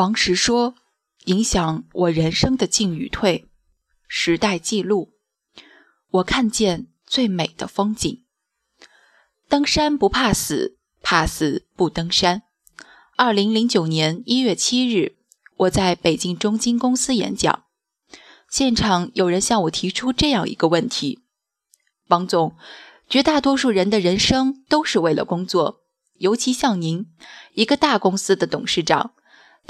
王石说：“影响我人生的进与退。”时代记录。我看见最美的风景。登山不怕死，怕死不登山。二零零九年一月七日，我在北京中金公司演讲，现场有人向我提出这样一个问题：王总，绝大多数人的人生都是为了工作，尤其像您，一个大公司的董事长。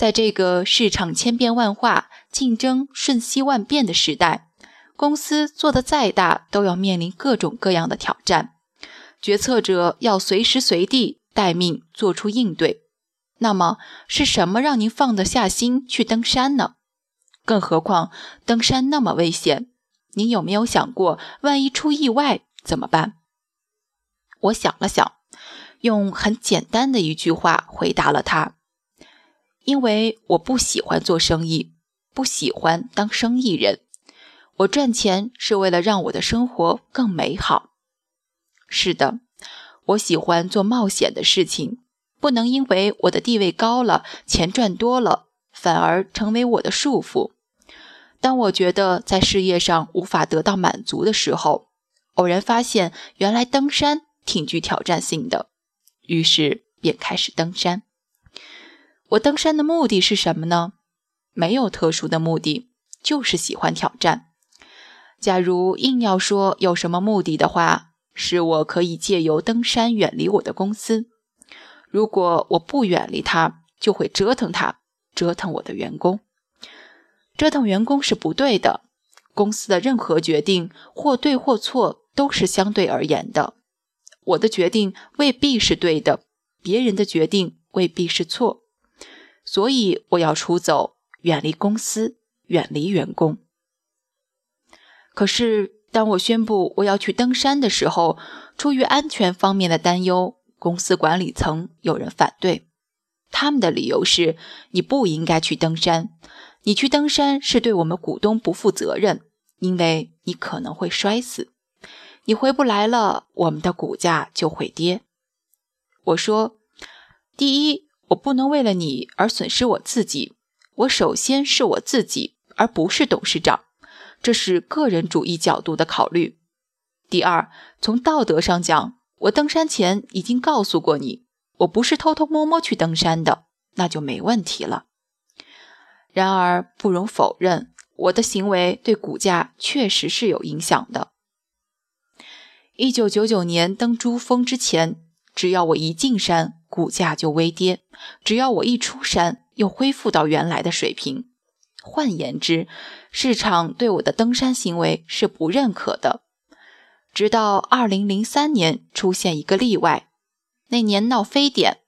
在这个市场千变万化、竞争瞬息万变的时代，公司做得再大，都要面临各种各样的挑战。决策者要随时随地待命，做出应对。那么，是什么让您放得下心去登山呢？更何况，登山那么危险，您有没有想过，万一出意外怎么办？我想了想，用很简单的一句话回答了他。因为我不喜欢做生意，不喜欢当生意人。我赚钱是为了让我的生活更美好。是的，我喜欢做冒险的事情，不能因为我的地位高了，钱赚多了，反而成为我的束缚。当我觉得在事业上无法得到满足的时候，偶然发现原来登山挺具挑战性的，于是便开始登山。我登山的目的是什么呢？没有特殊的目的，就是喜欢挑战。假如硬要说有什么目的的话，是我可以借由登山远离我的公司。如果我不远离它，就会折腾它，折腾我的员工。折腾员工是不对的。公司的任何决定，或对或错，都是相对而言的。我的决定未必是对的，别人的决定未必是错。所以我要出走，远离公司，远离员工。可是，当我宣布我要去登山的时候，出于安全方面的担忧，公司管理层有人反对。他们的理由是：你不应该去登山，你去登山是对我们股东不负责任，因为你可能会摔死，你回不来了，我们的股价就会跌。我说：第一。我不能为了你而损失我自己。我首先是我自己，而不是董事长，这是个人主义角度的考虑。第二，从道德上讲，我登山前已经告诉过你，我不是偷偷摸摸去登山的，那就没问题了。然而，不容否认，我的行为对股价确实是有影响的。一九九九年登珠峰之前，只要我一进山。股价就微跌，只要我一出山，又恢复到原来的水平。换言之，市场对我的登山行为是不认可的。直到二零零三年出现一个例外，那年闹非典，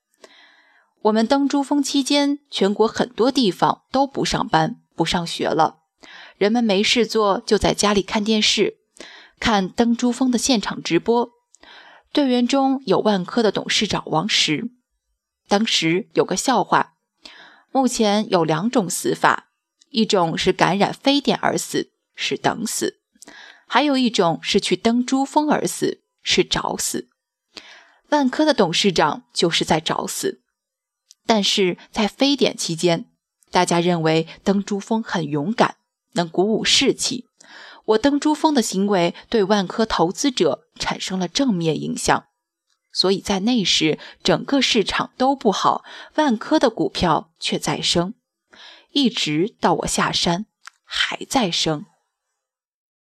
我们登珠峰期间，全国很多地方都不上班、不上学了，人们没事做，就在家里看电视，看登珠峰的现场直播。队员中有万科的董事长王石。当时有个笑话：目前有两种死法，一种是感染非典而死，是等死；还有一种是去登珠峰而死，是找死。万科的董事长就是在找死。但是在非典期间，大家认为登珠峰很勇敢，能鼓舞士气。我登珠峰的行为对万科投资者产生了正面影响，所以在那时整个市场都不好，万科的股票却在升，一直到我下山还在升。